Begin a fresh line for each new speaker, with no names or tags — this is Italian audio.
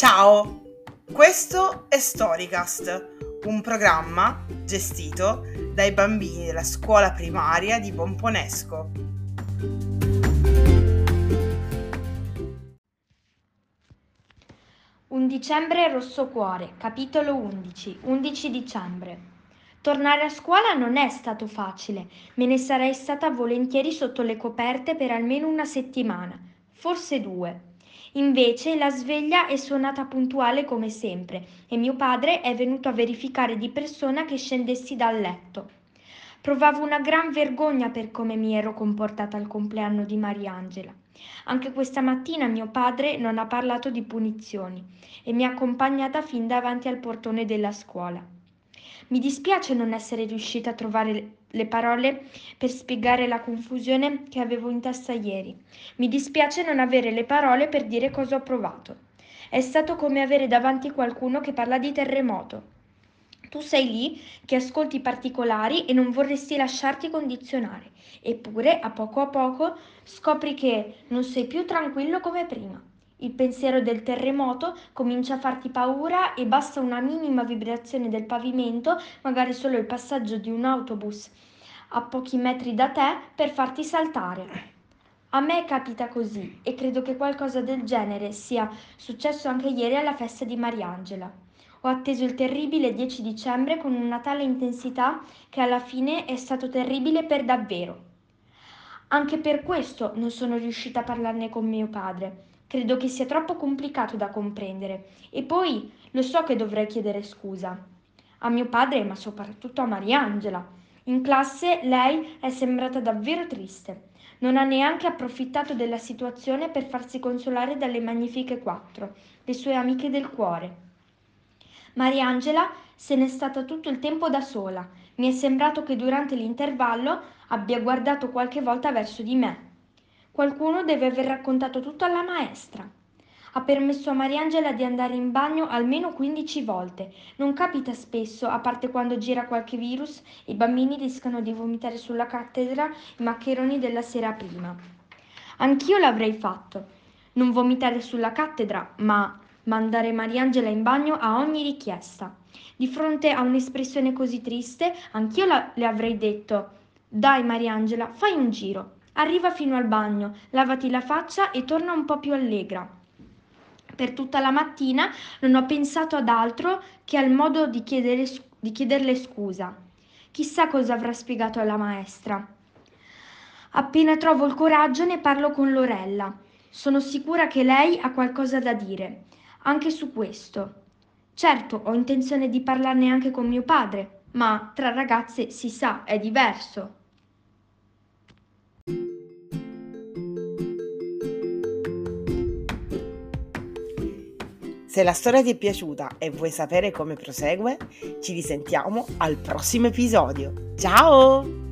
Ciao, questo è Storycast, un programma gestito dai bambini della scuola primaria di Pomponesco.
Un dicembre rosso cuore, capitolo 11, 11 dicembre. Tornare a scuola non è stato facile, me ne sarei stata volentieri sotto le coperte per almeno una settimana, forse due. Invece la sveglia è suonata puntuale come sempre e mio padre è venuto a verificare di persona che scendessi dal letto. Provavo una gran vergogna per come mi ero comportata al compleanno di Mariangela. Anche questa mattina mio padre non ha parlato di punizioni e mi ha accompagnata fin davanti al portone della scuola. Mi dispiace non essere riuscita a trovare le parole per spiegare la confusione che avevo in testa ieri. Mi dispiace non avere le parole per dire cosa ho provato. È stato come avere davanti qualcuno che parla di terremoto. Tu sei lì che ascolti i particolari e non vorresti lasciarti condizionare, eppure a poco a poco scopri che non sei più tranquillo come prima. Il pensiero del terremoto comincia a farti paura e basta una minima vibrazione del pavimento, magari solo il passaggio di un autobus a pochi metri da te, per farti saltare. A me capita così e credo che qualcosa del genere sia successo anche ieri alla festa di Mariangela. Ho atteso il terribile 10 dicembre con una tale intensità che alla fine è stato terribile per davvero. Anche per questo non sono riuscita a parlarne con mio padre. Credo che sia troppo complicato da comprendere e poi lo so che dovrei chiedere scusa. A mio padre, ma soprattutto a Mariangela. In classe lei è sembrata davvero triste. Non ha neanche approfittato della situazione per farsi consolare dalle magnifiche quattro, le sue amiche del cuore. Mariangela se n'è stata tutto il tempo da sola. Mi è sembrato che durante l'intervallo abbia guardato qualche volta verso di me. Qualcuno deve aver raccontato tutto alla maestra. Ha permesso a Mariangela di andare in bagno almeno 15 volte. Non capita spesso, a parte quando gira qualche virus i bambini rischiano di vomitare sulla cattedra i maccheroni della sera prima. Anch'io l'avrei fatto. Non vomitare sulla cattedra, ma mandare Mariangela in bagno a ogni richiesta. Di fronte a un'espressione così triste, anch'io la- le avrei detto: Dai, Mariangela, fai un giro. Arriva fino al bagno, lavati la faccia e torna un po' più allegra. Per tutta la mattina non ho pensato ad altro che al modo di, chiedere, di chiederle scusa. Chissà cosa avrà spiegato alla maestra. Appena trovo il coraggio ne parlo con Lorella. Sono sicura che lei ha qualcosa da dire, anche su questo. Certo, ho intenzione di parlarne anche con mio padre, ma tra ragazze si sa, è diverso.
Se la storia ti è piaciuta e vuoi sapere come prosegue, ci risentiamo al prossimo episodio. Ciao!